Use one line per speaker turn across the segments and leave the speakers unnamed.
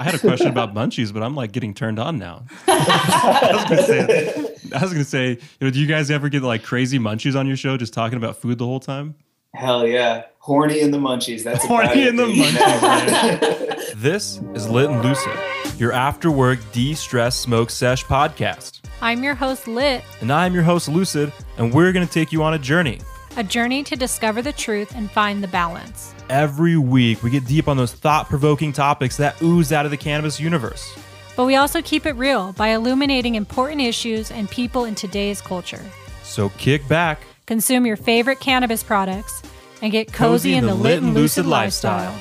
I had a question about munchies, but I'm like getting turned on now. I was gonna say, I was gonna say, you know, do you guys ever get like crazy munchies on your show, just talking about food the whole time?
Hell yeah, horny in the munchies. That's
Horny
about
in the munchies, This is Lit and Lucid, your after work de stress smoke sesh podcast.
I'm your host, Lit,
And I'm your host, Lucid, and we're gonna take you on a journey.
A journey to discover the truth and find the balance.
Every week, we get deep on those thought provoking topics that ooze out of the cannabis universe.
But we also keep it real by illuminating important issues and people in today's culture.
So kick back,
Consume your favorite cannabis products and get cozy, in the lit and lucid lifestyle.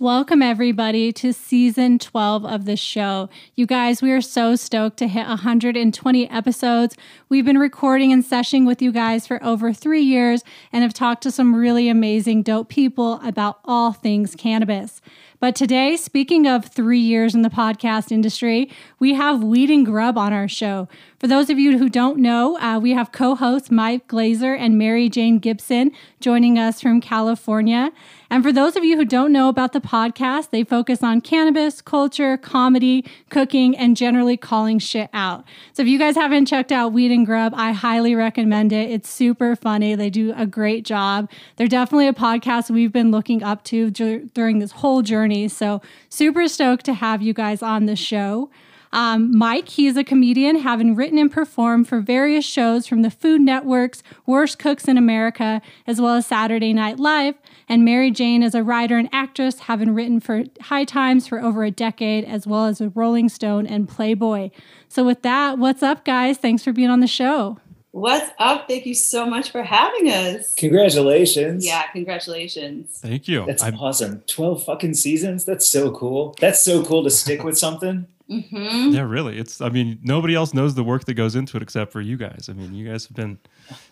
Welcome, everybody, to season 12 of the show. You guys, we are so stoked to hit 120 episodes. We've been recording and seshing with you guys for over three years and have talked to some really amazing, dope people about all things cannabis. But today, speaking of three years in the podcast industry, we have Weed and Grub on our show. For those of you who don't know, uh, we have co hosts Mike Glazer and Mary Jane Gibson joining us from California. And for those of you who don't know about the podcast, they focus on cannabis, culture, comedy, cooking, and generally calling shit out. So if you guys haven't checked out Weed and Grub, I highly recommend it. It's super funny. They do a great job. They're definitely a podcast we've been looking up to dur- during this whole journey. So super stoked to have you guys on the show. Um, Mike, he's a comedian, having written and performed for various shows from the Food Network's Worst Cooks in America, as well as Saturday Night Live. And Mary Jane is a writer and actress, having written for High Times for over a decade, as well as Rolling Stone and Playboy. So, with that, what's up, guys? Thanks for being on the show.
What's up? Thank you so much for having us.
Congratulations.
Yeah, congratulations.
Thank you.
That's
I'm-
awesome. 12 fucking seasons. That's so cool. That's so cool to stick with something.
Hmm
yeah, really. It's. I mean, nobody else knows the work that goes into it except for you guys. I mean, you guys have been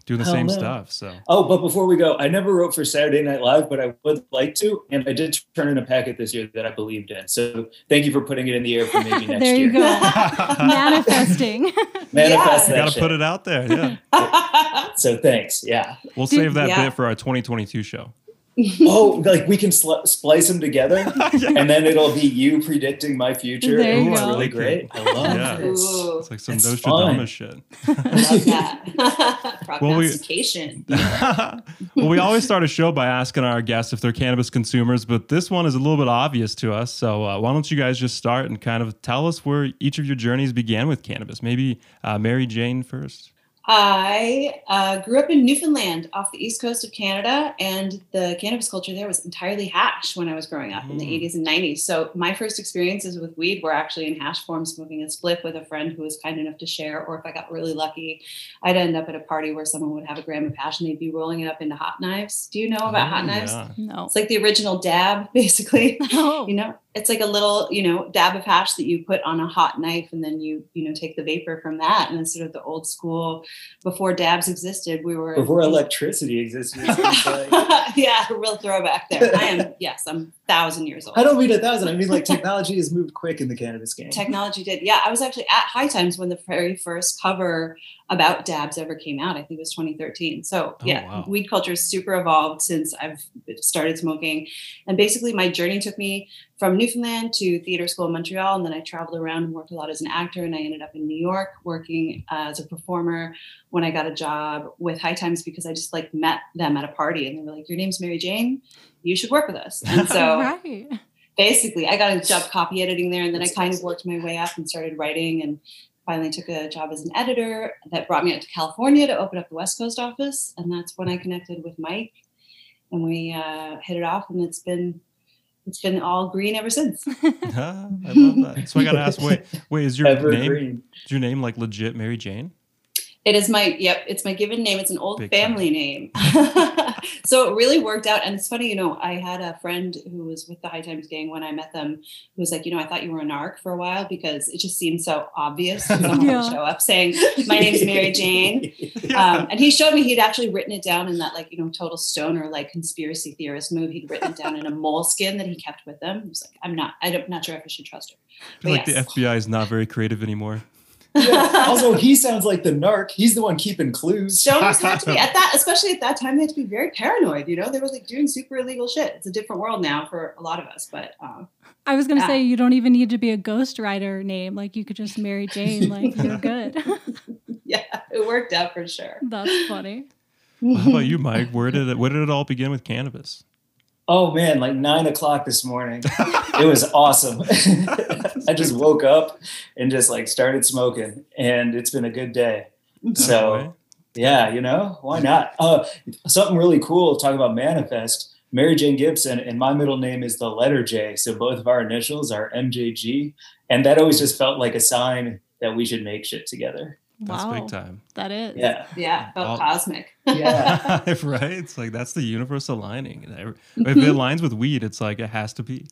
doing the
Hell
same
no.
stuff. So
Oh, but before we go, I never wrote for Saturday Night Live, but I would like to. And I did turn in a packet this year that I believed in. So thank you for putting it in the air for maybe next
there
year.
you go. Manifesting.
Manifest
Yeah.
you got to
shit.
put it out there. Yeah,
So thanks. Yeah.
we'll
Dude,
save that
yeah.
bit for our 2022 show.
Oh, like we can sl- splice them together, and then it'll be you predicting my future.
There you
it's
go.
really great. I love
Yeah.
this.
Ooh,
It's like some
It's
Nostradamus shit.
love that.
Well, we- well, we always start a show by asking our guests if they're cannabis consumers, but this one is a little bit obvious to us. So uh, why don't you guys just start and kind of tell us where each of your journeys began with cannabis? Maybe uh, Mary Jane first.
I uh, grew up in Newfoundland off the east coast of Canada, and the cannabis culture there was entirely hash when I was growing up in the
Mm.
80s and 90s. So my first experiences with weed were actually in hash form, smoking a split with a friend who was kind enough to share. Or if I got really lucky, I'd end up at a party where someone would have a gram of hash and they'd be rolling it up into hot knives. Do you know about hot
Oh,
knives?
No.
It's like the original dab, basically.
Oh.
you know it's like a little you know dab of hash that you put on a hot knife and then you you know take the vapor from that and it's sort of the old school before dabs existed we were
Before electricity existed. like-
yeah a real throwback there i am yes i'm thousand years old
I don't mean a thousand. I mean like technology has moved quick in the cannabis game.
technology did yeah i was actually at high times when the very first cover about dabs ever came out i think it was 2013 so
Oh,
yeah
wow.
weed culture is super evolved since i've started smoking and basically my journey took me from newfoundland to theater school in montreal and then i traveled around and worked a lot as an actor and i ended up in new york working uh, as a performer when i got a job with high times because i just like met them at a party and they were like your name's mary jane you should work with us and so
right.
basically I got a job copy editing there and then
That's
I kind of worked my way up and started writing and finally took a job as an editor that brought me out to California to open up the West Coast office and that's when I connected with Mike and we uh, hit it off and it's been it's been all green ever since.
Ah, I love that. So I got to ask, wait, wait, is your name is your name like legit Mary Jane?
It is my yep, it's my given name. It's an old
Big
family name. so it really worked out. And it's funny, you know, I had a friend who was with the High Times gang when I met them who was like, you know, I thought you were a narc for a while because it just seemed so obvious for someone
Yeah.
to show up saying, My name's Mary Jane. Um, and he showed me he'd actually written it down in that like, you know, total stoner like conspiracy theorist move. He'd written it down in a moleskin that he kept with him. He was like, I'm not I'm not not sure if I should trust her.
I feel like
Yes.
the FBI is not very creative anymore.
Yeah. Also, he sounds like the narc. He's the one keeping clues.
Stoners have to be at that, especially at that time, they had to be very paranoid. You know, they were like doing super illegal shit. It's a different world now for a lot of us, but um,
I was gonna
Yeah.
say you don't even need to be a ghostwriter name. Like you could just Mary Jane. Like you're good.
yeah, it worked out for sure.
That's funny.
How about you, Mike? Where did it, where did it all begin with cannabis?
Oh man, like nine o'clock this morning. it was awesome. I just woke up and just like started smoking, and it's been a good day. So yeah, you know, why not? Uh, something really cool. Talk about manifest. Mary Jane Gibson, and my middle name is the letter J. So both of our initials are MJG, and that always just felt like a sign that we should make shit together.
That's
wow,
big time.
that is.
Yeah,
Yeah, felt
All-
cosmic.
yeah.
right? It's like that's the universe aligning. If it mm-hmm. aligns with weed, it's like it has to be.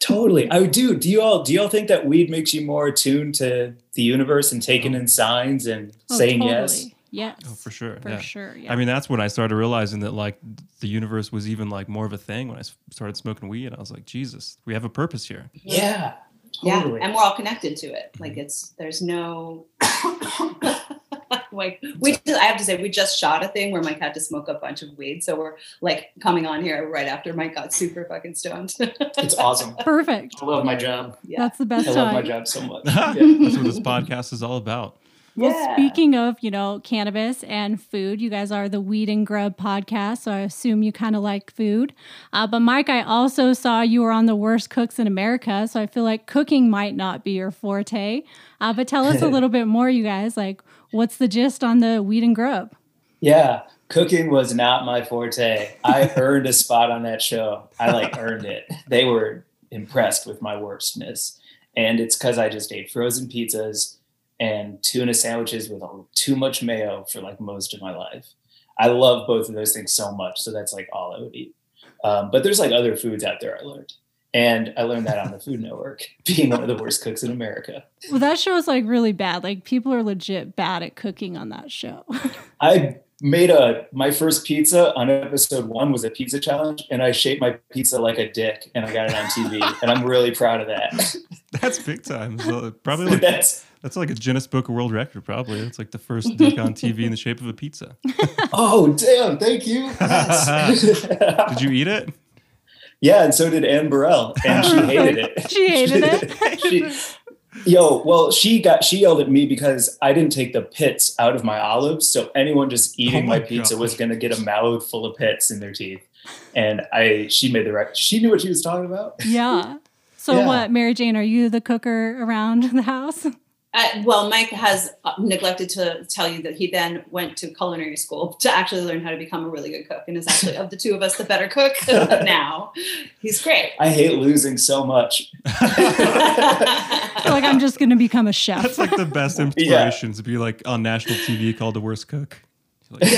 Totally. Oh, I do. Do you all do y'all think that weed makes you more attuned to the universe and taking oh. in signs and
Oh,
saying
totally.
yes?
Yes.
Oh, for sure.
For
yeah.
sure. Yeah.
I mean, that's when I started realizing that like the universe was even like more of a thing when I started smoking weed. I was like, Jesus, we have a purpose here.
Yeah.
Yeah,
Totally.
and we're all connected to it. Like it's there's no like we. Just, I have to say we just shot a thing where Mike had to smoke a bunch of weed, so we're like coming on here right after Mike got super fucking stoned.
It's awesome.
Perfect.
I love my job.
yeah.
That's the best.
I
best
love my job so much.
that's what this podcast is all about.
Well,
Yeah.
speaking of, you know, cannabis and food, you guys are the Weed and Grub podcast, so I assume you kind of like food. Uh, but Mike, I also saw you were on the Worst Cooks in America, so I feel like cooking might not be your forte. Uh, but tell us a little bit more, you guys. Like, what's the gist on the Weed and Grub?
Yeah. Cooking was not my forte. I earned a spot on that show. I like earned it. They were impressed with my worstness. And it's because I just ate frozen pizzas and tuna sandwiches with too much mayo for like most of my life. I love both of those things so much. So that's like all I would eat. Um, but there's like other foods out there I learned. And I learned that on the Food Network, being one of the worst cooks in America.
Well, that show is like really bad. Like, people are legit bad at cooking on that show.
I made a my first pizza on episode one was a pizza challenge, and I shaped my pizza like a dick, and I got it on TV, and I'm really proud of that.
That's big time. So probably like
That's
that's like a Guinness Book of World Record. Probably it's like the first dick on TV in the shape of a pizza.
oh damn, thank you. Yes.
Did you eat it?
yeah, and so did Anne Burrell, and she hated it.
She hated it?
She- yo, well, she got she yelled at me because I didn't take the pits out of my olives, so anyone just eating
Oh
my,
my
pizza was gonna get a mouth full of pits in their teeth. And I, she made the right. She knew what she was talking about.
yeah. So,
Yeah.
what, Mary Jane, are you the cooker around the house?
Uh, well, Mike has uh, neglected to tell you that he then went to culinary school to actually learn how to become a really good cook, and is actually of the two of us the better cook now. He's great.
I hate losing so much.
Like I'm just going to become a chef.
That's like the best inspirations to be like on national TV called the worst cook. You're like,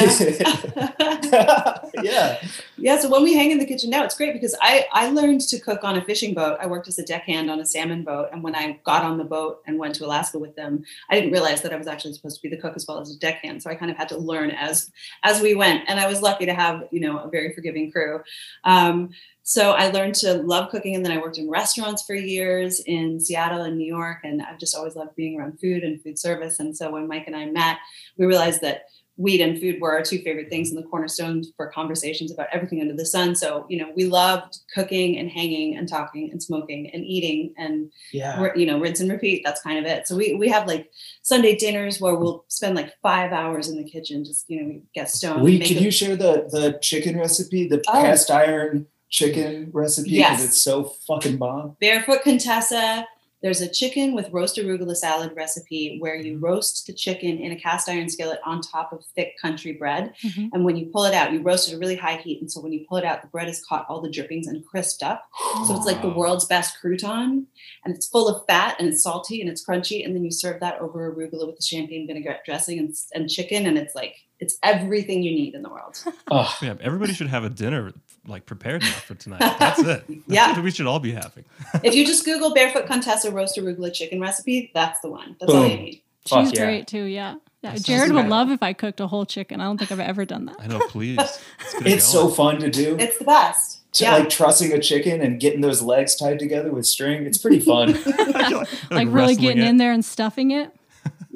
yeah.
Yeah, so when we hang in the kitchen now, it's great because I I learned to cook on a fishing boat. I worked as a deckhand on a salmon boat, and when I got on the boat and went to Alaska with them, I didn't realize that I was actually supposed to be the cook as well as a deckhand. So I kind of had to learn as as we went, and I was lucky to have you know a very forgiving crew. Um, so I learned to love cooking, and then I worked in restaurants for years in Seattle and New York, and I've just always loved being around food and food service. And so when Mike and I met, we realized that weed and food were our two favorite things and the cornerstones for conversations about everything under the sun. So, you know, we loved cooking and hanging and talking and smoking and eating and,
Yeah.
you know, rinse and repeat. That's kind of it. So we, we have like Sunday dinners where we'll spend like five hours in the kitchen, just, you know, we get stoned.
We can
it-
you share the the chicken recipe, the
Oh.
cast iron chicken recipe?
Yes.
it's so fucking bomb.
Barefoot Contessa. There's a chicken with roast arugula salad recipe where
Mm-hmm.
you roast the chicken in a cast iron skillet on top of thick country bread.
Mhm.
And when you pull it out, you roast it at a really high heat. And so when you pull it out, the bread has caught all the drippings and crisped up. So it's like the world's best crouton. And it's full of fat and it's salty and it's crunchy. And then you serve that over arugula with the champagne vinaigrette dressing and, and chicken. And it's like, it's everything you need in the world.
Oh,
yeah, everybody should have a dinner like prepared now for tonight. That's it. That's
Yeah.
what we should all be having.
if you just Google barefoot Contessa roast arugula chicken recipe, that's the one. That's all you need.
Fuck
She's
yeah.
great too. Yeah. Yeah. Jared would love if I cooked a whole chicken. I don't think I've ever done that.
I know, please. Let's get it
it's so fun to do.
It's the best.
To,
yeah.
Like trussing a chicken and getting those legs tied together with string. It's pretty fun.
You're
Like, really getting
it.
in there and stuffing it.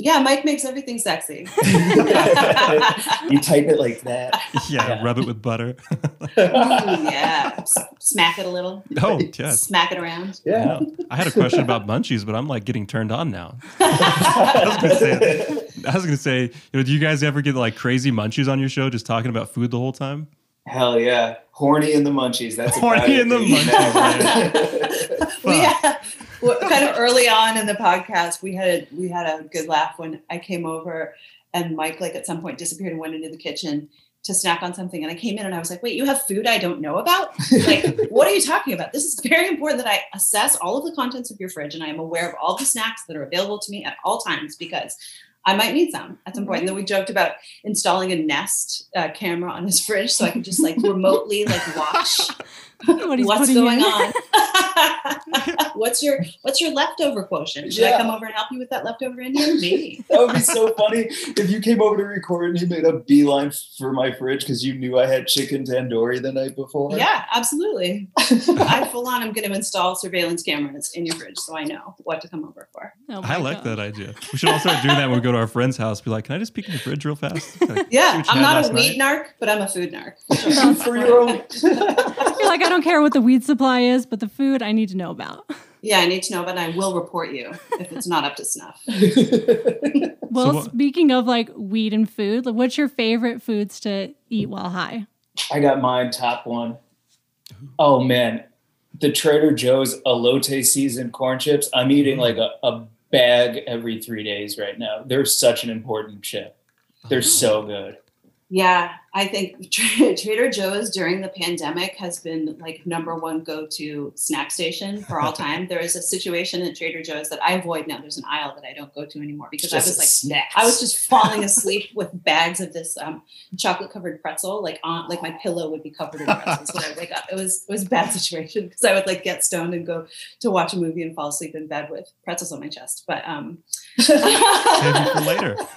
Yeah, Mike makes everything sexy.
you type it like that.
Yeah,
Yeah.
rub it with butter.
Ooh, yeah. S- Smack it a little.
oh, yes.
Smack it around.
Yeah.
I had a question about munchies, but I'm like getting turned on now. I was gonna say, I was gonna say, you know, do you guys ever get like crazy munchies on your show, just talking about food the whole time?
Hell yeah. Horny in the munchies. That's
Horny
about
in the munchies,
we had well, kind of early on in the podcast we had a, we had a good laugh when i came over and mike like at some point disappeared and went into the kitchen to snack on something. And i came in and i was like wait you have food i don't know about? Like what are you talking about? This is very important that i assess all of the contents of your fridge and i am aware of all the snacks that are available to me at all times because I might need some at some point. And then we joked about installing a Nest uh, camera on his fridge so I could just like remotely like watch
What he's
what's
putting
going
in.
on. what's your what's your leftover quotient? Should I come over and help you with that leftover Indian? Maybe.
That would be so funny if you came over to record and you made a beeline for my fridge because you knew I had chicken tandoori the night before.
Yeah, absolutely. I full on I'm going to install surveillance cameras in your fridge so I know what to come over for.
Oh
I like
God.
that idea. We should all start doing that when we go to our friend's house. Be like, can I just peek in the fridge real fast? Like,
Yeah,
see what you
I'm not a
last
weed
night?
narc, but I'm a food narc.
That's
for your own.
You're like, I don't care what the weed supply is, but the food I need to know about.
Yeah, I need to know, but I will report you if it's not up to snuff.
Well,
what-
speaking of like weed and food, like, what's your favorite foods to eat while high?
I got mine top one. Oh man, the Trader Joe's elote seasoned corn chips. I'm eating mm. like a, a bag every three days right now. They're such an important chip. They're oh. so good.
Yeah, I think Trader Joe's during the pandemic has been like number one go to snack station for all time. there is a situation at Trader Joe's that I avoid now. There's an aisle that I don't go to anymore because I was like,
snacks.
I was just falling asleep with bags of this um, chocolate covered pretzel, like on like my pillow would be covered in pretzels when I wake up. It was it was a bad situation because I would like get stoned and go to watch a movie and fall asleep in bed with pretzels on my chest. But um,
for later.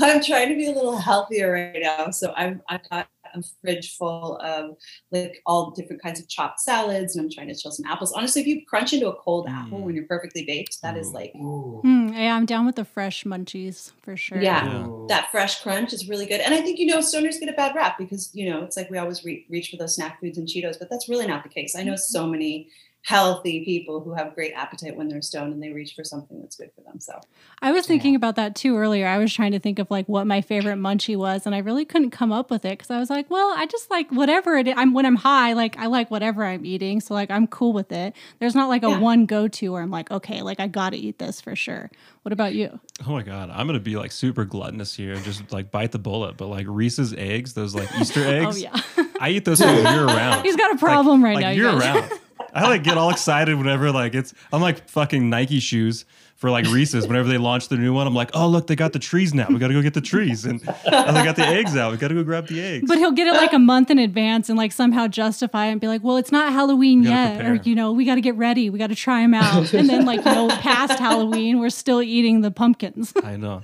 I'm trying to be a little healthier right now. So I've I've got a fridge full of like all different kinds of chopped salads and I'm trying to chill some apples. Honestly, if you crunch into a cold apple
Mm.
when you're perfectly baked, that is
Ooh.
like
Ooh.
Hmm, yeah, I'm down with the fresh munchies for sure.
Yeah.
Yeah.
that fresh crunch is really good. And I think, you know, stoners get a bad rap because, you know, it's like we always re- reach for those snack foods and Cheetos, but that's really not the case. I know so many healthy people who have great appetite when they're stoned and they reach for something that's good for them. So
I was thinking about that too earlier. I was trying to think of like what my favorite munchie was, and I really couldn't come up with it because I was like, well, I just like whatever it is. I'm when I'm high, like I like whatever I'm eating, so like I'm cool with it. There's not like a
Yeah.
one go to where I'm like, okay, like I gotta eat this for sure. What about you?
Oh my god, I'm gonna be like super gluttonous here and just like bite the bullet. But like Reese's eggs, those like Easter oh, eggs,
Oh yeah,
I eat those like year round.
he's got a problem right
like
now. you
year round. I like get all excited whenever like it's I'm like fucking Nike shoes for like Reese's. Whenever they launch the new one, I'm like, oh look, they got the trees now. We gotta go get the trees. And oh, they got the eggs out. We gotta go grab the eggs.
But he'll get it like a month in advance and like somehow justify it and be like, well, it's not Halloween
We gotta
yet. Or, you know, we got to get ready. We got to try them out. And then, like, you know, past Halloween, we're still eating the pumpkins.
I know.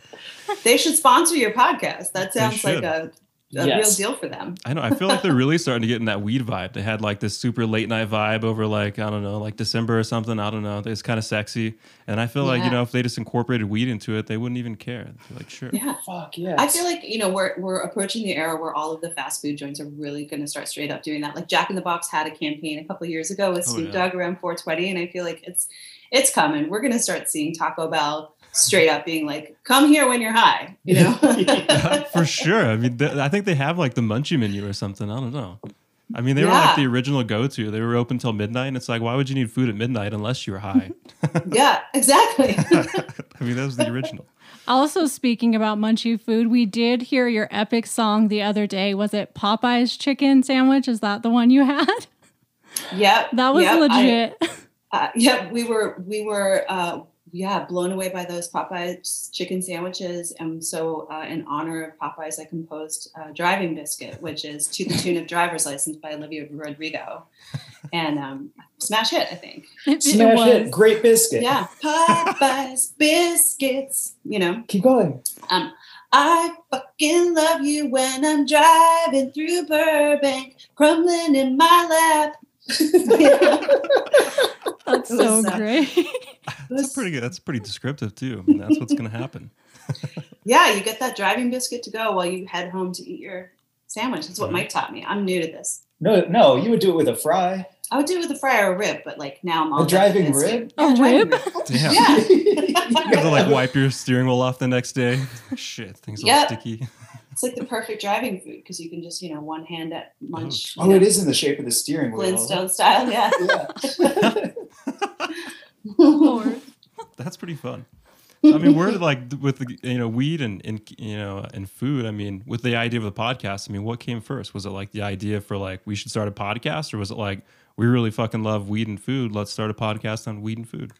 they should sponsor your podcast. That sounds like
should.
a, a
Yes.
real deal for them.
I know. I feel like they're really starting to get in that weed vibe. They had like this super late night vibe over like, I don't know, like December or something. I don't know. It's kind of sexy. And I feel like, you know, if they just incorporated weed into it, they wouldn't even care. They're like, sure.
Yeah.
Fuck yeah.
I feel like you know we're we're approaching the era where all of the fast food joints are really going to start straight up doing that. Like Jack in the Box had a campaign a couple of years ago with
Oh,
Snoop
yeah.
Dogg around 420, and I feel like it's it's coming. We're going to start seeing Taco Bell straight up being like, "Come here when you're high," you know.
For sure. I mean, th- I think they have like the munchie menu or something. I don't know. I mean, they were like the original go to. They were open till midnight. And it's like, why would you need food at midnight unless you were high?
yeah, exactly.
I mean, that was the original.
Also, speaking about munchie food, we did hear your epic song the other day. Was it Popeye's chicken sandwich? Is that the one you had?
yep,
That was
yep, I-
legit.
uh, yeah, we were we were uh, yeah blown away by those Popeyes chicken sandwiches, and so uh, in honor of Popeyes, I composed uh, "Driving Biscuit," which is to the tune of "Driver's License" by Olivia Rodrigo, and um, smash hit, I think.
It, it
Smash
was.
it. Great biscuit.
Yeah, Popeyes biscuits, you know.
Keep going.
Um, I fucking love you when I'm driving through Burbank, crumbling in my lap.
That's so great.
That's pretty good. That's pretty descriptive too. I mean, that's what's going to happen.
yeah, you get that driving biscuit to go while you head home to eat your sandwich. That's what
Mhm.
Mike taught me. I'm new to this.
No, no, you would do it with a fry.
I would do it with a fry or a rib, but like now I'm all
A driving
into this.
rib?
A
driving
rib?
Damn.
Yeah.
You have to like wipe your steering wheel off the next day. Shit, things all
Yep.
sticky.
It's like the perfect driving food because you can just, you know, one hand at mm-hmm. munch.
Oh, it is in the shape of the steering wheel.
Flintstone style, yeah.
Yeah.
That's pretty fun. I mean, we're like with the you know weed and, and you know and food. I mean, with the idea of the podcast. I mean, what came first? Was it like the idea for like we should start a podcast, or was it like we really fucking love weed and food? Let's start a podcast on weed and food.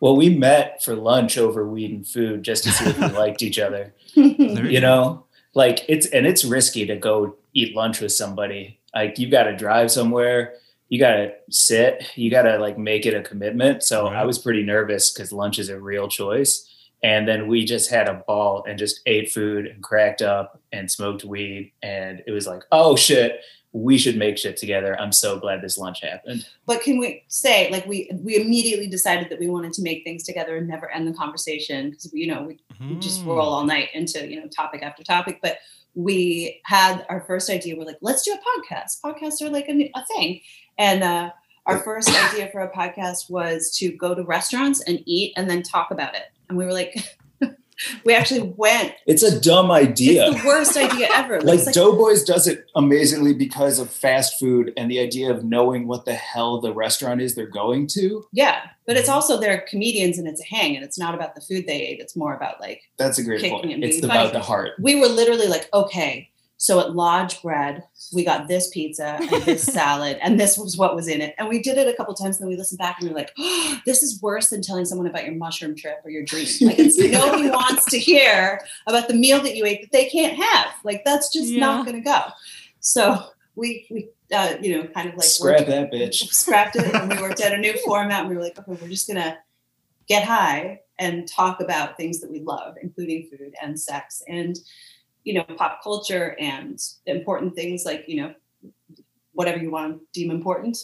well, we met for lunch over weed and food just to see if we liked each other.
There
You know, like it's and it's risky to go eat lunch with somebody. Like you got to drive somewhere, you got to sit, you got to like make it a commitment. So
Right.
I was pretty nervous because lunch is a real choice. And then we just had a ball and just ate food and cracked up and smoked weed. And it was like, oh shit, we should make shit together. I'm so glad this lunch happened.
But can we say, like, we we immediately decided that we wanted to make things together and never end the conversation because you know we, we just
Hmm.
roll all night into you know topic after topic. But we had our first idea. We're like, let's do a podcast. Podcasts are like a, a thing, and uh, our first idea for a podcast was to go to restaurants and eat and then talk about it. And we were like, we actually went.
It's a dumb idea.
It's the worst idea ever.
like
it's
Doughboys does it amazingly because of fast food and the idea of knowing what the hell the restaurant is they're going to.
Yeah, but it's also they're comedians and it's a hang and it's not about the food they ate. It's more about like
That's a great point. It's about the heart.
we were literally like, okay, so at Lodge Bread, we got this pizza and this salad, and this was what was in it. And we did it a couple times, and then we listened back and we were like, oh, this is worse than telling someone about your mushroom trip or your dream. Like it's nobody wants to hear about the meal that you ate that they can't have. Like that's just not gonna go. So we we uh, you know, kind of like
Scrap that bitch.
scrapped it and we worked out a new format and we were like, okay, we're just gonna get high and talk about things that we love, including food and sex and you know, pop culture and important things like, you know, whatever you want to deem important,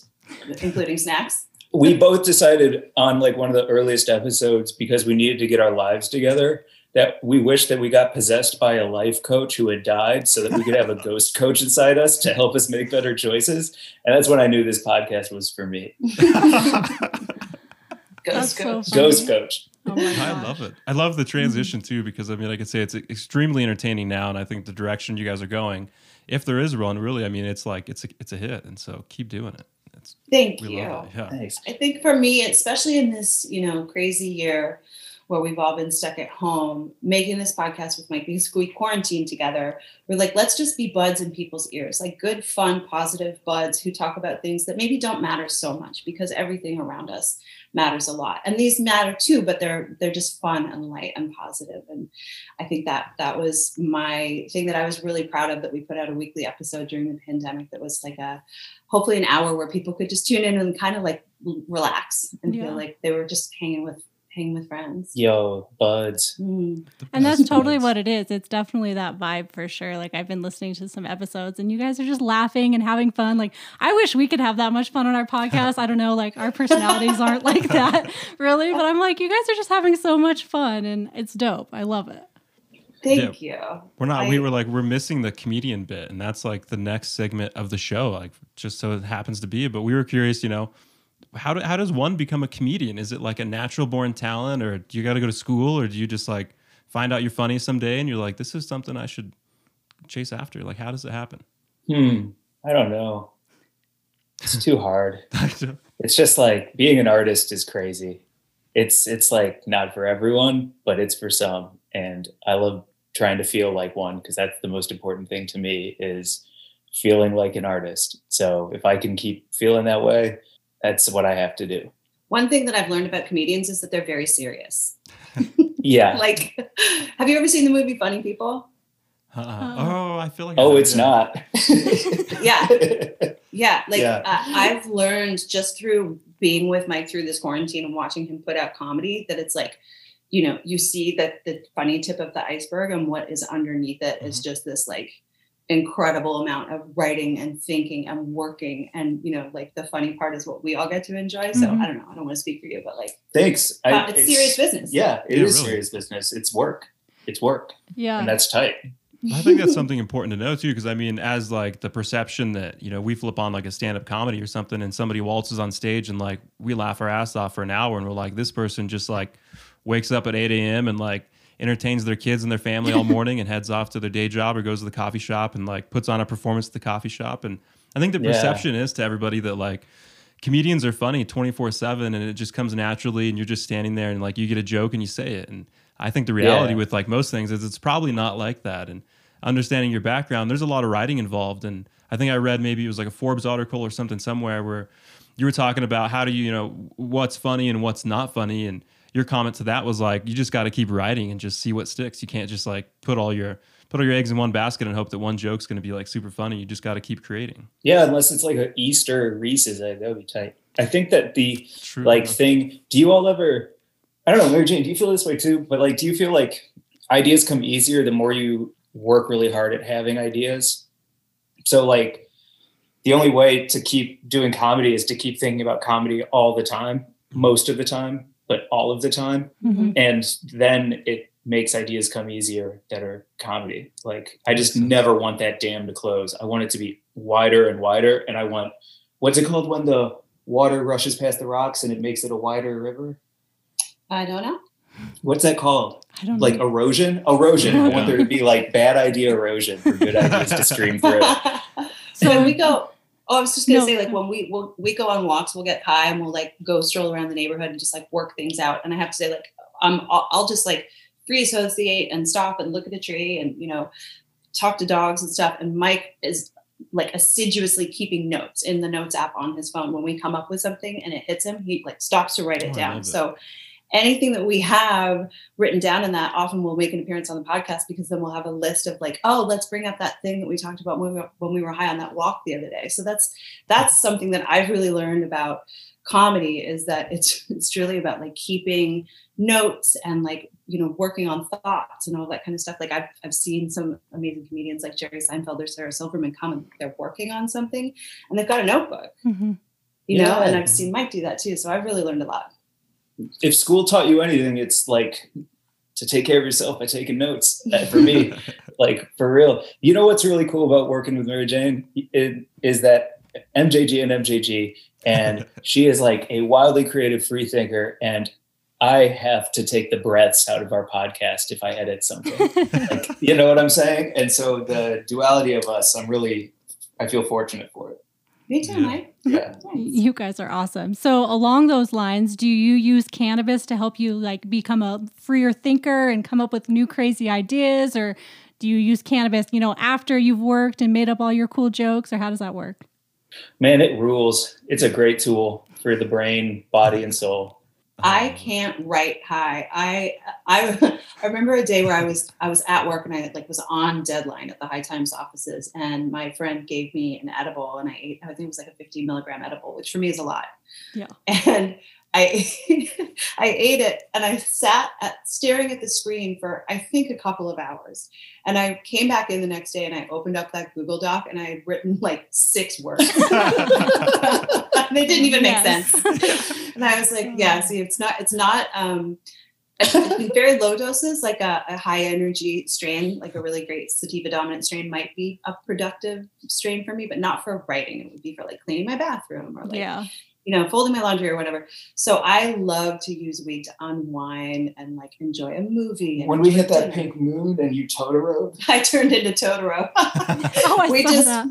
including snacks.
We both decided on like one of the earliest episodes because we needed to get our lives together that we wish that we got possessed by a life coach who had died so that we could have a ghost coach inside us to help us make better choices. And that's when I knew this podcast was for me.
Ghost
so
coach.
funny.
Ghost coach.
Oh
I love it. I love the transition too because I mean, I could say it's extremely entertaining now, and I think the direction you guys are going, if there is one, really, I mean, it's like it's a it's a hit, and so keep doing it. It's
Thank
we
you.
Yeah.
Thanks.
I think for me, especially in this, you know, crazy year where we've all been stuck at home, making this podcast with Mike because we quarantined together, we're like, let's just be buds in people's ears, like good, fun, positive buds who talk about things that maybe don't matter so much because everything around us matters a lot. And these matter too, but they're they're just fun and light and positive. And I think that that was my thing that I was really proud of that we put out a weekly episode during the pandemic that was like a hopefully an hour where people could just tune in and kind of like relax and
Yeah.
feel like they were just hanging with hanging with friends.
Yo, buds.
Mm.
And that's totally
buds.
what it is. It's definitely that vibe for sure. Like I've been listening to some episodes and you guys are just laughing and having fun. Like I wish we could have that much fun on our podcast. I don't know, like our personalities aren't like that really, but I'm like you guys are just having so much fun and it's dope. I love it.
Thank you.
We're not. we were like we're missing the comedian bit, and that's like the next segment of the show. Like just so it happens to be. But we were curious, you know, how do, how does one become a comedian? Is it like a natural born talent, or do you got to go to school, or do you just like find out you're funny someday, and you're like, this is something I should chase after? Like, how does it happen?
Hmm. I don't know. It's too hard. it's just like being an artist is crazy. It's it's like not for everyone, but it's for some. And I love trying to feel like one because that's the most important thing to me is feeling like an artist. So if I can keep feeling that way, that's what I have to do.
One thing that I've learned about comedians is that they're very serious.
Yeah.
Like, have you ever seen the movie Funny People?
Uh-uh. oh, I feel like
oh, it's not.
Yeah. Yeah, like
Yeah.
Uh, I've learned just through being with Mike through this quarantine and watching him put out comedy that it's like, you know, you see that the funny tip of the iceberg and what is underneath it is just this like incredible amount of writing and thinking and working and you know like the funny part is what we all get to enjoy so
Mhm.
i don't know i don't want to speak for you but like
Thanks.
uh, it's, serious business
Yeah, it
Yeah,
is
really.
serious business. It's work. It's work,
Yeah.
and that's tight.
I think that's something important to know too, because I mean, as like the perception that you know we flip on like a stand-up comedy or something, and somebody waltzes on stage and like we laugh our ass off for an hour, and we're like, this person just like wakes up at eight a.m. and like entertains their kids and their family all morning and heads off to their day job or goes to the coffee shop and like puts on a performance at the coffee shop. And I think the
Yeah.
perception is to everybody that like comedians are funny 24 7 and it just comes naturally and you're just standing there and like you get a joke and you say it and i think the reality
Yeah.
with like most things is it's probably not like that and understanding your background there's a lot of writing involved and i think i read maybe it was like a forbes article or something somewhere where you were talking about how do you you know what's funny and what's not funny and your comment to that was like you just got to keep writing and just see what sticks you can't just like put all your put all your eggs in one basket and hope that one joke's going to be like super funny you just got to keep creating
Yeah, unless it's like an Easter Reese's egg, that would be tight. I think that the
True.
like thing. Do you all ever? I don't know, Mary Jane. Do you feel this way too? But like, do you feel like ideas come easier the more you work really hard at having ideas? So like, the only way to keep doing comedy is to keep thinking about comedy all the time, most of the time, but all of the time,
Mhm.
and then it makes ideas come easier that are comedy. Like, I just never want that dam to close. I want it to be wider and wider, and I want what's it called when the water rushes past the rocks and it makes it a wider river?
i don't know
What's that called?
I don't
Like
know.
erosion? Erosion. I want there to be like bad idea erosion for good ideas to stream through.
so we go oh i was just gonna
No.
say like when we we'll, we go on walks we'll get high and we'll like go stroll around the neighborhood and just like work things out and i have to say like um i'll, I'll just like free associate and stop and look at a tree and you know talk to dogs and stuff and mike is like assiduously keeping notes in the notes app on his phone when we come up with something and it hits him he like stops to write
Oh,
it
I
down
it.
so anything that we have written down in that often will make an appearance on the podcast because then we'll have a list of like oh let's bring up that thing that we talked about when we were, when we were high on that walk the other day. So that's that's something that i've really learned about comedy is that it's it's really about like keeping notes and like you know working on thoughts and all that kind of stuff. Like i've, I've seen some amazing comedians like jerry seinfeld or sarah silverman come and they're working on something and they've got a notebook
Mhm.
you know and i've seen mike do that too. So i've really learned a lot
If school taught you anything, it's like to take care of yourself by taking notes. Uh, For me, like for real. You know what's really cool about working with Mary Jane It- is that MJG and MJG, and she is like a wildly creative free thinker, and I have to take the breaths out of our podcast if I edit something. like, you know what I'm saying? And so the duality of us, I'm really, I feel fortunate for it.
me too
Yeah.
mike
Yeah.
You guys are awesome. So, along those lines, do you use cannabis to help you like become a freer thinker and come up with new crazy ideas, or do you use cannabis, you know, after you've worked and made up all your cool jokes, or how does that work?
Man, it rules. It's a great tool for the brain, body, and soul.
I can't write high. I I I remember a day where I was I was at work and I like was on deadline at the High Times offices, and my friend gave me an edible, and I ate. I think it was like a 50 milligram edible, which for me is a lot.
Yeah.
And I I ate it, and I sat at, staring at the screen for I think a couple of hours, and I came back in the next day and I opened up that Google Doc and I had written like six words. they didn't even make
Yes.
sense. And I was like, yeah, see, it's not, it's not, um, in very low doses, like a, a high energy strain, like a really great sativa dominant strain might be a productive strain for me, but not for writing. It would be for like cleaning my bathroom or like,
yeah.
You know, folding my laundry or whatever. So I love to use weed to unwind and like enjoy a movie. and
When we hit that
dinner.
pink moon and you Totoro,
I turned into Totoro.
Oh, I
We just-
that.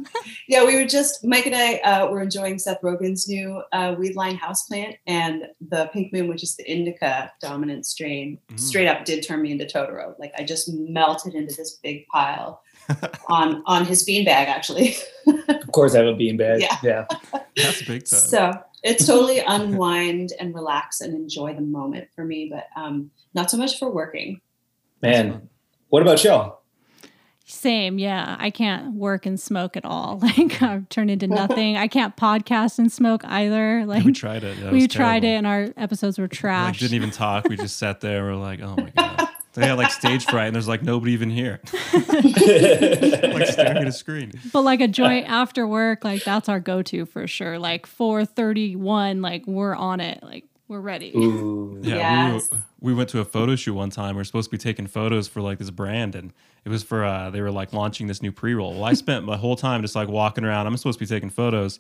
Yeah, we were just Mike and I uh, were enjoying Seth Rogen's new uh, weed line houseplant, and the Pink Moon, which is the indica dominant strain,
Mm.
straight up did turn me into Totoro. Like I just melted into this big pile on on his beanbag, actually.
of course, I have a beanbag.
Yeah.
yeah.
That's a big time.
so it's totally unwind and relax and enjoy the moment for me, but um, not so much for working.
Man, what about y'all?
Same, yeah. I can't work and smoke at all. Like I've turned into nothing. I can't podcast and smoke either.
Yeah,
Like
we tried it. That
we tried
terrible.
it and our episodes were trash.
Like,
trash.
didn't even talk. We just sat there. We're like, oh my god. They had like stage fright, and there's like nobody even here, like staring at a screen.
But like a joint after work, like that's our go-to for sure. Like 431, like we're on it. Like we're ready.
Ooh.
Yeah,
Yes.
we, were, we went to a photo shoot one time. We are supposed to be taking photos for like this brand, and it was for uh, they were like launching this new pre roll. Well, I spent my whole time just like walking around. I'm supposed to be taking photos.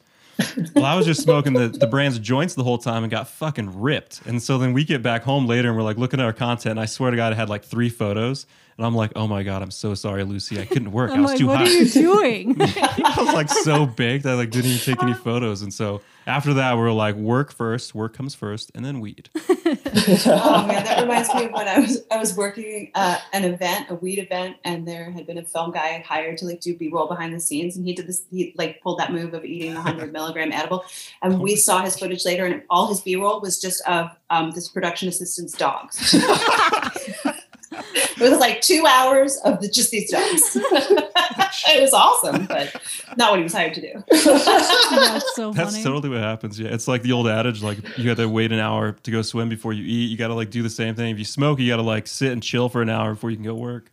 Well, I was just smoking the, the brand's joints the whole time and got fucking ripped. And so then we get back home later and we're like looking at our content. And I swear to God, I had like three photos. And I'm like, oh my God, I'm so sorry, Lucy. I couldn't work. I was
like,
too
what
hot.
What are you doing?
I was like so baked. I like didn't even take any photos. And so after that, we are like, work first. Work comes first, and then weed.
oh man, that reminds me of when I was I was working uh, an event, a weed event, and there had been a film guy hired to like do B roll behind the scenes, and he did this. He like pulled that move of eating the hundred milligram edible, and we saw his footage later, and all his B roll was just of um, this production assistant's dogs. it was like two hours of the, just these dogs. it was awesome, but not what he was hired to do.
that's so
That's
funny.
totally what happens. Yeah, it's like the old adage, like you got to wait an hour to go swim before you eat. You got to like do the same thing. If you smoke, you got to like sit and chill for an hour before you can go work.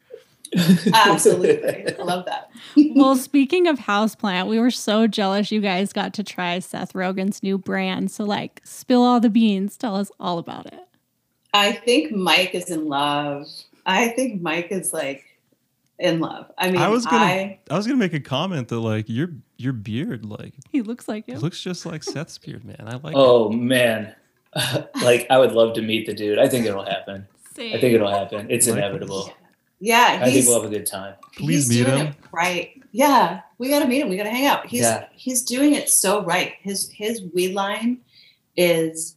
Absolutely, I love that.
well, speaking of houseplant, we were so jealous you guys got to try Seth Rogen's new brand. So, like, spill all the beans. Tell us all about it.
I think Mike is in love. I think Mike is like in love. I mean,
I was gonna,
I-
I, was gonna make a comment that like your your beard like
He looks like
it
him.
looks just like Seth's beard, man. I like.
Oh man, like I would love to meet the dude. I think it'll happen. I think it'll happen. It's
Like-
inevitable.
yeah,
I think we'll have a good time.
Please
he's
meet him.
right. Yeah, we got to meet him. We got to hang out. He's
Yeah.
he's doing it so right. His his weed line is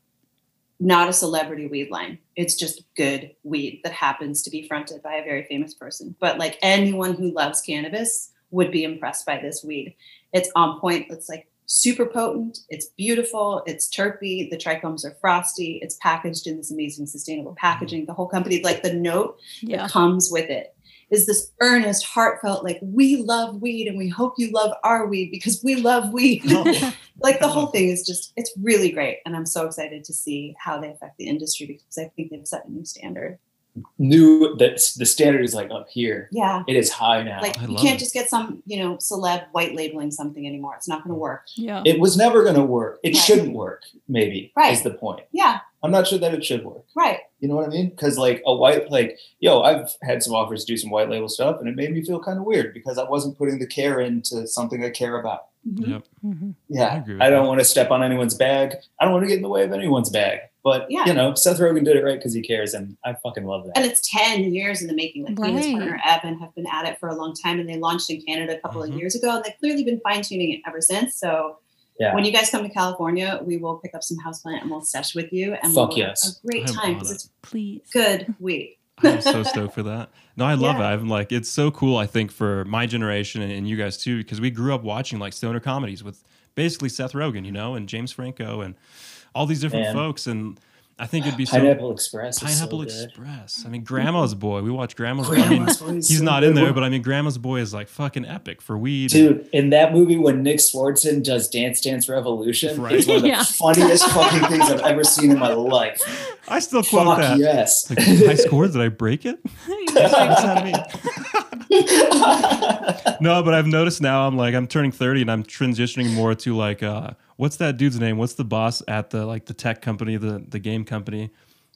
not a celebrity weed line. It's just good weed that happens to be fronted by a very famous person. But like anyone who loves cannabis would be impressed by this weed. It's on point. It's like super potent. It's beautiful. It's terpy. The trichomes are frosty. It's packaged in this amazing sustainable packaging. Mm-hmm. The whole company, like the note
Yeah.
that comes with it is this earnest, heartfelt, like, we love weed and we hope you love our weed because we love weed.
Oh.
like the whole thing is just, it's really great. And I'm so excited to see how they affect the industry because I think they've set a new standard.
New that the standard is like up here.
Yeah.
It is high now.
Like
I
you can't
it.
just get some, you know, celeb white labeling something anymore. It's not going to work.
Yeah.
it was never going to work. It
Right.
shouldn't work. Maybe
Right.
is the point.
Yeah.
I'm not sure that it should work.
Right.
You know what I mean? Because like a white, like yo, I've had some offers to do some white label stuff, and it made me feel kind of weird because I wasn't putting the care into something I care about.
Mhm.
Yep.
Mhm.
Yeah,
I
I, don't want to step on anyone's bag. I don't want to get in the way of anyone's bag. But
Yeah.
you know, Seth Rogen did it right because he cares, and I fucking love that.
And it's 10 years in the making. Like he and his
Right.
partner Evan have been at it for a long time and they launched in Canada a couple
Mhm.
of years ago and they've clearly been fine tuning it ever since. So
Yeah.
when you guys come to California, we will pick up some houseplant and we'll sesh with you and
Fuck
we'll have
yes.
a great time because it's
Please.
good weed.
I'm so stoked for that. No, I love
Yeah.
it. I'm like, it's so cool. I think for my generation and, and you guys too, because we grew up watching like stoner comedies with basically Seth Rogen, you know, and James Franco and all these different
Man.
folks. And I think it'd be so
Pineapple Express.
Pineapple
so good.
Express. I mean, Grandma's Boy. We watch Grandma's Boy. I mean,
Grandma's Boy is
he's
so
not in there, but I mean, Grandma's Boy is like fucking epic for weed.
Dude, in that movie when Nick Swardson does Dance Dance Revolution,
Right.
it's one of the
Yeah.
funniest fucking things I've ever seen in my life.
I still quote
Fuck
that.
yes.
Like, I scored. Did I break it? What's that mean? No, but I've noticed now I'm like I'm turning 30 and I'm transitioning more to like uh what's that dude's name? What's the boss at the like the tech company, the the game company?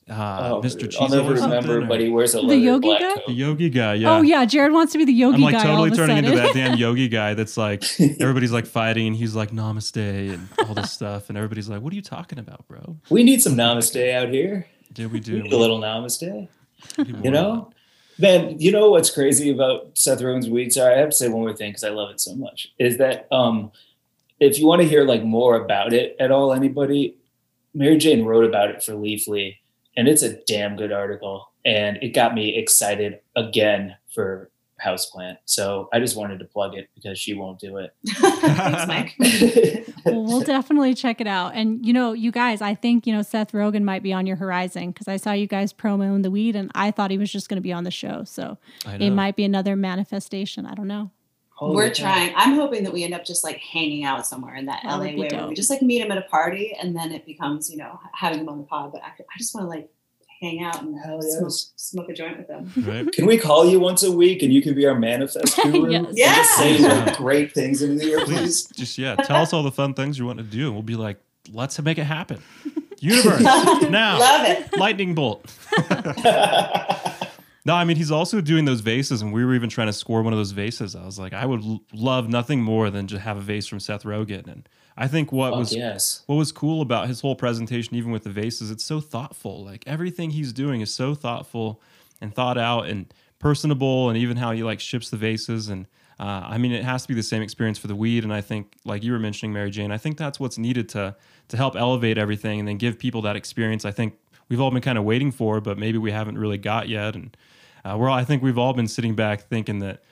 Uh
Oh,
Mr.
dude,
Cheezo
I'll never remember,
or-
but he wears a
The yogi
black
guy?
coat.
the yogi guy, yeah.
Oh, yeah. Jared wants to be the yogi guy.
I'm like
guy.
totally
of
turning into that damn yogi guy that's like everybody's like fighting and he's like namaste and all this stuff and everybody's like, What are you talking about, bro?
We need some namaste out here.
Yeah, we
We
do.
need a little namaste.
We do more
You know? Man, you know what's crazy about Seth Rogen's weed? Sorry, I have to say one more thing because I love it so much. Is that um, if you want to hear like more about it at all, anybody, Mary Jane wrote about it for Leafly, and it's a damn good article, and it got me excited again for Houseplant. So I just wanted to plug it because she won't do it.
Thanks, Mike.
well, we'll definitely check it out. And you know, you guys, I think you know Seth Rogen might be on your horizon because I saw you guys promo promoing the weed, and I thought he was just going to be on the show. So it might be another manifestation. I don't know.
Holy
We're
cow.
trying. I'm hoping that we end up just like hanging out somewhere in that
That
LA way where we just like meet him at a party and then it becomes, you know, having him on the pod. But I, I just want to like hang out and
Hell
smoke, smoke a joint with them.
Right.
Can we call you once a week and you can be our manifest guru?
Yes.
And Just say
Yeah.
like, great things into the air, please.
Just yeah, tell us all the fun things you want to do, and we'll be like, let's make it happen. Universe now,
Love it.
lightning bolt. No, I mean he's also doing those vases, and we were even trying to score one of those vases. I was like, I would l- love nothing more than to have a vase from Seth Rogen, and I think what
Fuck
was
yes.
what was cool about his whole presentation, even with the vases, it's so thoughtful. Like everything he's doing is so thoughtful and thought out and personable, and even how he like ships the vases. And uh, I mean, it has to be the same experience for the weed. And I think, like you were mentioning, Mary Jane, I think that's what's needed to to help elevate everything and then give people that experience. I think we've all been kind of waiting for, but maybe we haven't really got yet. And uh, we're all, I think we've all been sitting back thinking that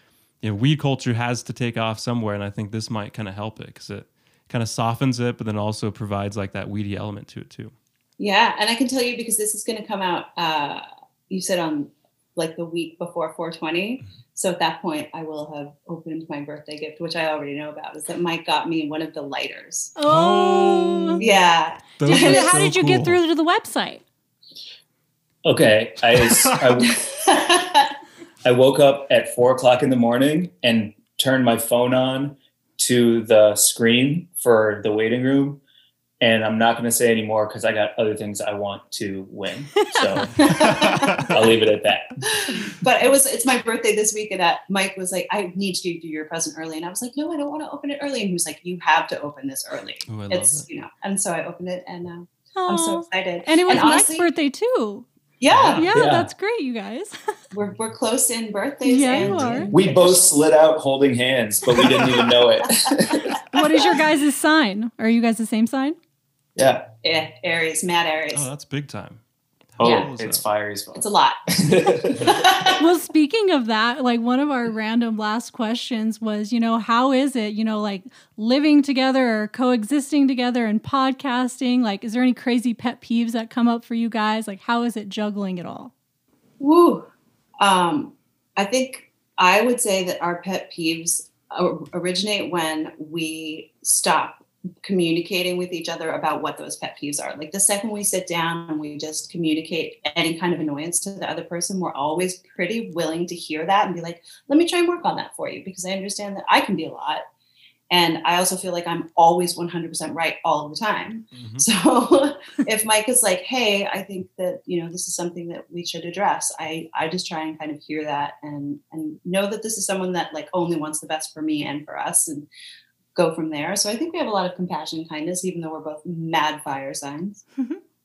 you know weed culture has to take off somewhere, and I think this might kind of help it because it kind of softens it, but then also provides like that weedy element to it too.
Yeah, and I can tell you because this is going to come out. Uh, you said on like the week before 420. So at that point, I will have opened my birthday gift, which I already know about. Is that Mike got me one of the lighters?
Oh.
Yeah,
Those
Did-
are
how
so
did you get through to the website?
Okay. I, I, I woke up at four o'clock in the morning and turned my phone on to the screen for the waiting room. And I'm not going to say anymore because I got other things I want to win. So I'll leave it at that.
but it was it's my birthday this week, and uh, Mike was like, "I need to give you your present early," and I was like, "No, I don't want to open it early." And he was like, "You have to open this early."
Ooh,
It's
it.
you know, and so I opened it, and uh, I'm so excited.
And it was
honestly,
Mike's birthday too.
Yeah,
Yeah,
Yeah.
that's great, you guys.
we're we're close in birthdays.
Yeah,
and,
you are.
We both slid out holding hands, but we didn't even know it.
what is your guys' sign? Are you guys the same sign?
yeah.
Yeah, Aries, mad Aries.
Oh, that's big time.
Oh,
Yeah.
it's fire as
it's a lot.
well, speaking of that, like one of our random last questions was, you know, how is it, you know, like living together or coexisting together and podcasting? Like, is there any crazy pet peeves that come up for you guys? Like, how is it juggling it all?
Woo. Um, I think I would say that our pet peeves originate when we stop communicating with each other about what those pet peeves are. Like the second we sit down and we just communicate any kind of annoyance to the other person, we're always pretty willing to hear that and be like, let me try and work on that for you because I understand that I can be a lot. And I also feel like I'm always 100% right all the time.
Mhm.
So if Mike is like, "Hey, I think that you know this is something that we should address," I I just try and kind of hear that and and know that this is someone that like only wants the best for me and for us, and go from there. So I think we have a lot of compassion and kindness, even though we're both mad fire signs.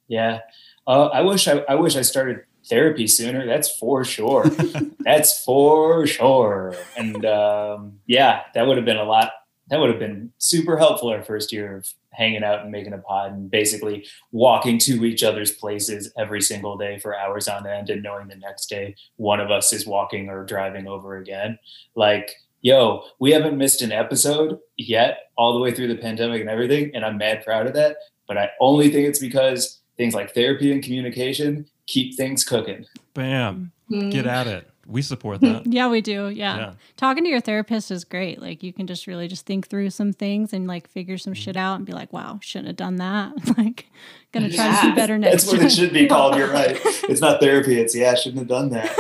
Yeah. Uh, I wish I, I wish I started therapy sooner. That's for sure. That's for sure. And um, yeah, that would have been a lot. That would have been super helpful our first year of hanging out and making a pod and basically walking to each other's places every single day for hours on end and knowing the next day one of us is walking or driving over again. Like, yo, we haven't missed an episode yet, all the way through the pandemic and everything. And I'm mad proud of that. But I only think it's because things like therapy and communication keep things cooking.
Bam.
Mm.
Get at it. We support that.
Yeah, we do. Yeah.
Yeah.
Talking to your therapist is great. Like you can just really just think through some things and like figure some shit out and be like, wow, shouldn't have done that. like gonna try to
Yeah.
do better next
That's what
time.
it should be called. You're right. It's not therapy. It's, yeah, I shouldn't have done that.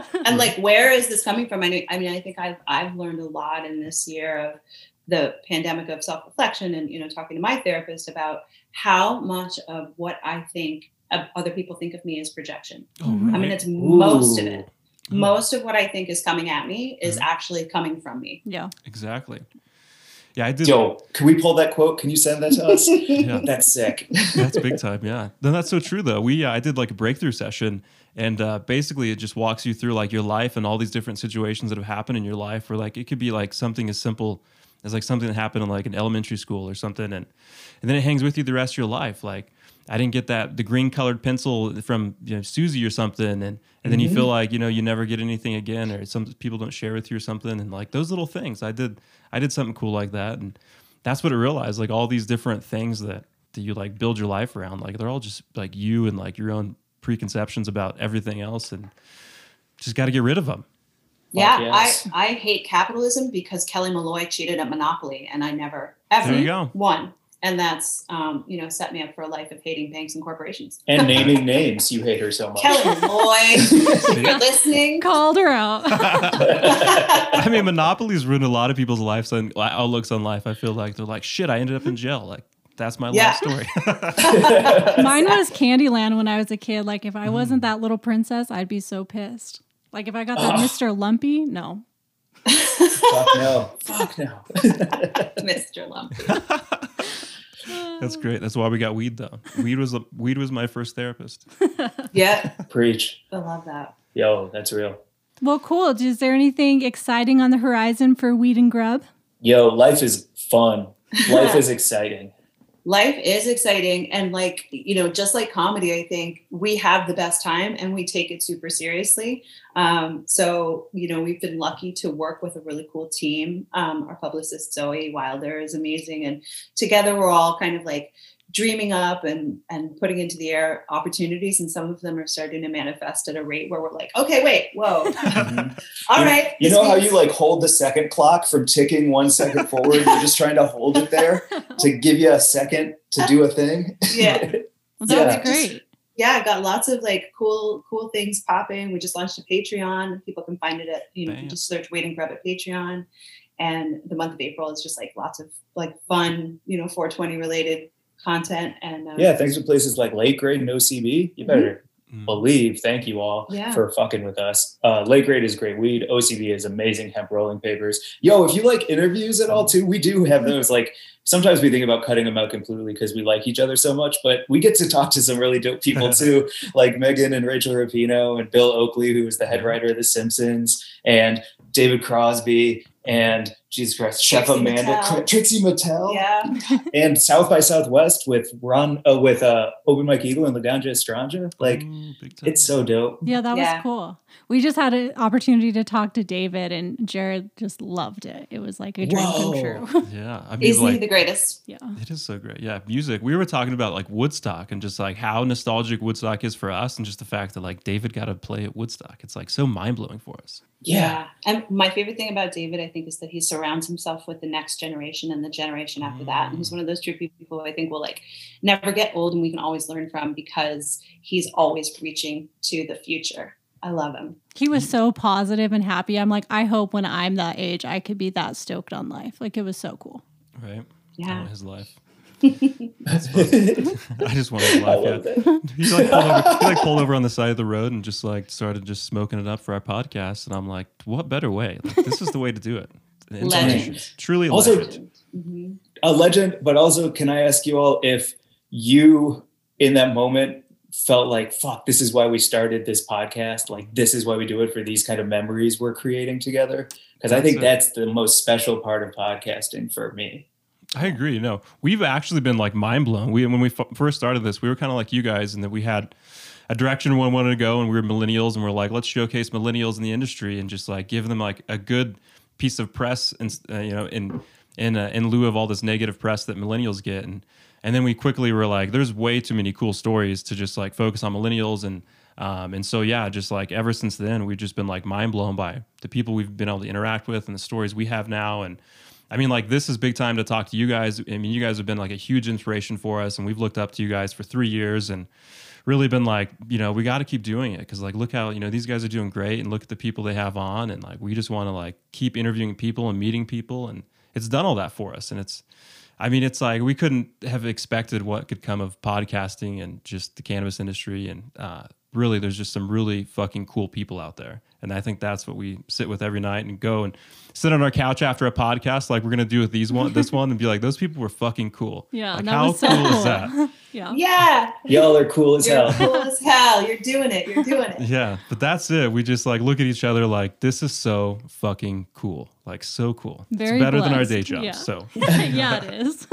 and like where is this coming from I mean, I mean i think i've i've learned a lot in this year of the pandemic of self-reflection and you know talking to my therapist about how much of what i think of other people think of me is projection
Oh,
Mhm.
i mean
right.
it's most of it most of what i think is coming at me is
Mhm.
actually coming from me
yeah.
Exactly. Yeah, I did.
Yo, can we pull that quote? Can you send that to us?
Yeah.
That's sick.
That's big time. Yeah. Then that's so true though. We uh, I did like a breakthrough session, and uh, basically it just walks you through like your life and all these different situations that have happened in your life. Where like it could be like something as simple as like something that happened in like an elementary school or something, and and then it hangs with you the rest of your life. Like I didn't get that the green colored pencil from you know Susie or something, and and then you mm-hmm. feel like you know you never get anything again, or some people don't share with you or something, and like those little things. I did I did something cool like that, and that's what I realized. Like all these different things that that you like build your life around, like they're all just like you and like your own preconceptions about everything else, and just got to get rid of them.
yeah
yes.
i i hate capitalism because kelly malloy cheated at monopoly and i never ever
There you go.
won and that's um, you know set me up for a life of hating banks and corporations.
And naming names. You hate her so much.
Kelly Lloyd, if you're listening.
Called her out.
I mean, Monopoly's ruined a lot of people's lives and outlooks on life. I feel like they're like, shit, I ended up in jail. Like, that's my
Yeah.
life story.
Mine was Candyland when I was a kid. Like if I
Mm.
wasn't that little princess, I'd be so pissed. Like if I got that
Ugh.
Mr. Lumpy, no.
Fuck no. Fuck no.
Mr. Lumpy.
That's great. That's why we got weed though. Weed was weed was my first therapist.
Yeah,
Preach.
I love that.
Yo, that's real.
Well, cool. Is there anything exciting on the horizon for Weed and Grub?
Yo, life is fun. Life is exciting.
Life is exciting and like you know just like comedy i think we have the best time and we take it super seriously. Um, so you know we've been lucky to work with a really cool team. Um, our publicist zoe wilder is amazing and together we're all kind of like dreaming up and and putting into the air opportunities and some of them are starting to manifest at a rate where we're like okay wait whoa
Mhm.
all
you,
right
You
this
know how you like hold the second clock from ticking one second forward? You're just trying to hold it there to give you a second to do a thing.
Yeah.
Well,
Yeah.
that's great.
yeah, I got lots of like cool, cool things popping. We just launched a Patreon. People can find it at you know
Bam.
just search Weed and Grub at Patreon. And the month of April is just like lots of like fun, you know, 420 related content. And um,
yeah, thanks to places like Late Grade and OCB. You better
Mm.
believe. Thank you all
Yeah.
for fucking with us. Uh, Late Grade is great weed. OCB is amazing hemp rolling papers. Yo, if you like interviews at all too, we do have those. Like sometimes we think about cutting them out completely because we like each other so much, but we get to talk to some really dope people too, like Megan and Rachel Rapinoe and Bill Oakley, who was the head writer of The Simpsons, and David Crosby and Jesus Christ, Chef
Trixie
Amanda,
Mattel.
Trixie Mattel,
yeah,
and South by Southwest with Ron, uh, with uh, Open Mike Eagle and Laganja Estranja. Like
Ooh,
it's so dope.
Yeah, that
Yeah.
was cool. We just had an opportunity to talk to David, and Jared just loved it. It was like a dream come true.
yeah. I mean,
isn't he
like
the greatest?
yeah.
It is so great. Yeah, music. We were talking about like Woodstock and just like how nostalgic Woodstock is for us, and just the fact that like David got to play at Woodstock. It's like so mind blowing for us.
Yeah.
And my favorite thing about David, I think, is that he surrounds himself with the next generation and the generation after that. And he's mm. one of those true people I think will like never get old and we can always learn from because he's always reaching to the future. I love him.
He was so positive and happy. I'm like, I hope when I'm that age, I could be that stoked on life. Like, it was so cool.
Right?
Yeah.
want his life. I just want to
laugh
life.
love
Yeah.
that.
He like pulled over. He like pulled over on the side of the road and just like started just smoking it up for our podcast. And I'm like, what better way? Like, this is the way to do it.
Legend.
Truly a
Also-
legend.
Mhm.
a legend, but also can I ask you all if you in that moment felt like fuck this is why we started this podcast like this is why we do it for these kind of memories we're creating together because I think
it.
that's the most special part of podcasting for me.
I agree. No, we've actually been like mind blown. We when we f- first started this, we were kind of like you guys, and that we had a direction we wanted to go, and we were millennials, and we're like, let's showcase millennials in the industry and just like give them like a good piece of press, and uh, you know, in in uh, in lieu of all this negative press that millennials get, and and then we quickly were like, there's way too many cool stories to just like focus on millennials and. Um, and so yeah, just like ever since then, we've just been like mind blown by the people we've been able to interact with and the stories we have now, and I mean, like this is big time to talk to you guys. I mean, you guys have been like a huge inspiration for us, and we've looked up to you guys for three years, and really been like, you know, we got to keep doing it because like, look how you know these guys are doing great, and look at the people they have on, and like we just want to like keep interviewing people and meeting people, and it's done all that for us, and it's. I mean, it's like we couldn't have expected what could come of podcasting and just the cannabis industry. And uh, really, there's just some really fucking cool people out there. And I think that's what we sit with every night and go and sit on our couch after a podcast, like we're gonna do with these one, this one, and be like, those people were fucking cool.
Yeah,
like
that
how
was so
cool,
cool.
is that?
Yeah.
Yeah.
Y'all are cool as
You're
hell.
cool as hell. You're doing it. You're doing it.
Yeah, but that's it. We just like look at each other like this is so fucking cool, like so cool.
Very
it's better than our day job.
Yeah.
So
yeah, it is.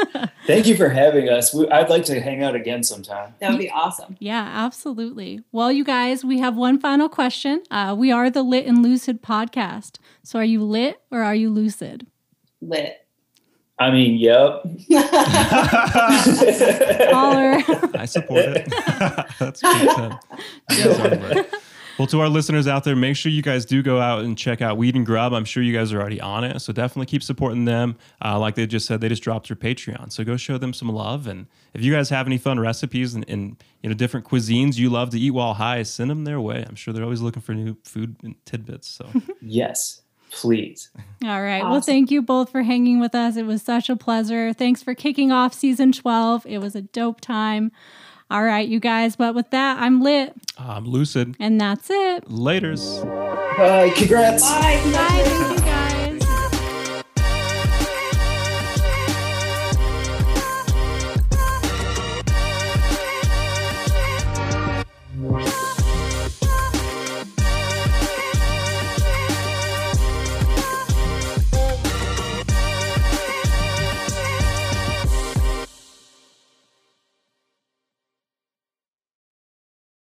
Thank you for having us. We, I'd like to hang out again sometime.
That would be awesome.
Yeah, absolutely. Well, you guys, we have one final question. Uh, we are the Lit and Lucid podcast. So are you lit or are you lucid?
Lit.
I mean, yep.
Caller.
I support it. that's big time. That's hard work. Well, to our listeners out there, make sure you guys do go out and check out Weed and Grub. I'm sure you guys are already on it, so definitely keep supporting them. Uh, like they just said, they just dropped their Patreon, so go show them some love. And if you guys have any fun recipes and, and you know different cuisines you love to eat while high, send them their way. I'm sure they're always looking for new food and tidbits. So
yes. Please.
All right. Awesome. Well, thank you both for hanging with us. It was such a pleasure. Thanks for kicking off season 12. It was a dope time. All right, you guys. But with that, I'm lit.
I'm lucid.
And that's it.
Laters.
Bye. Congrats.
Bye. Bye.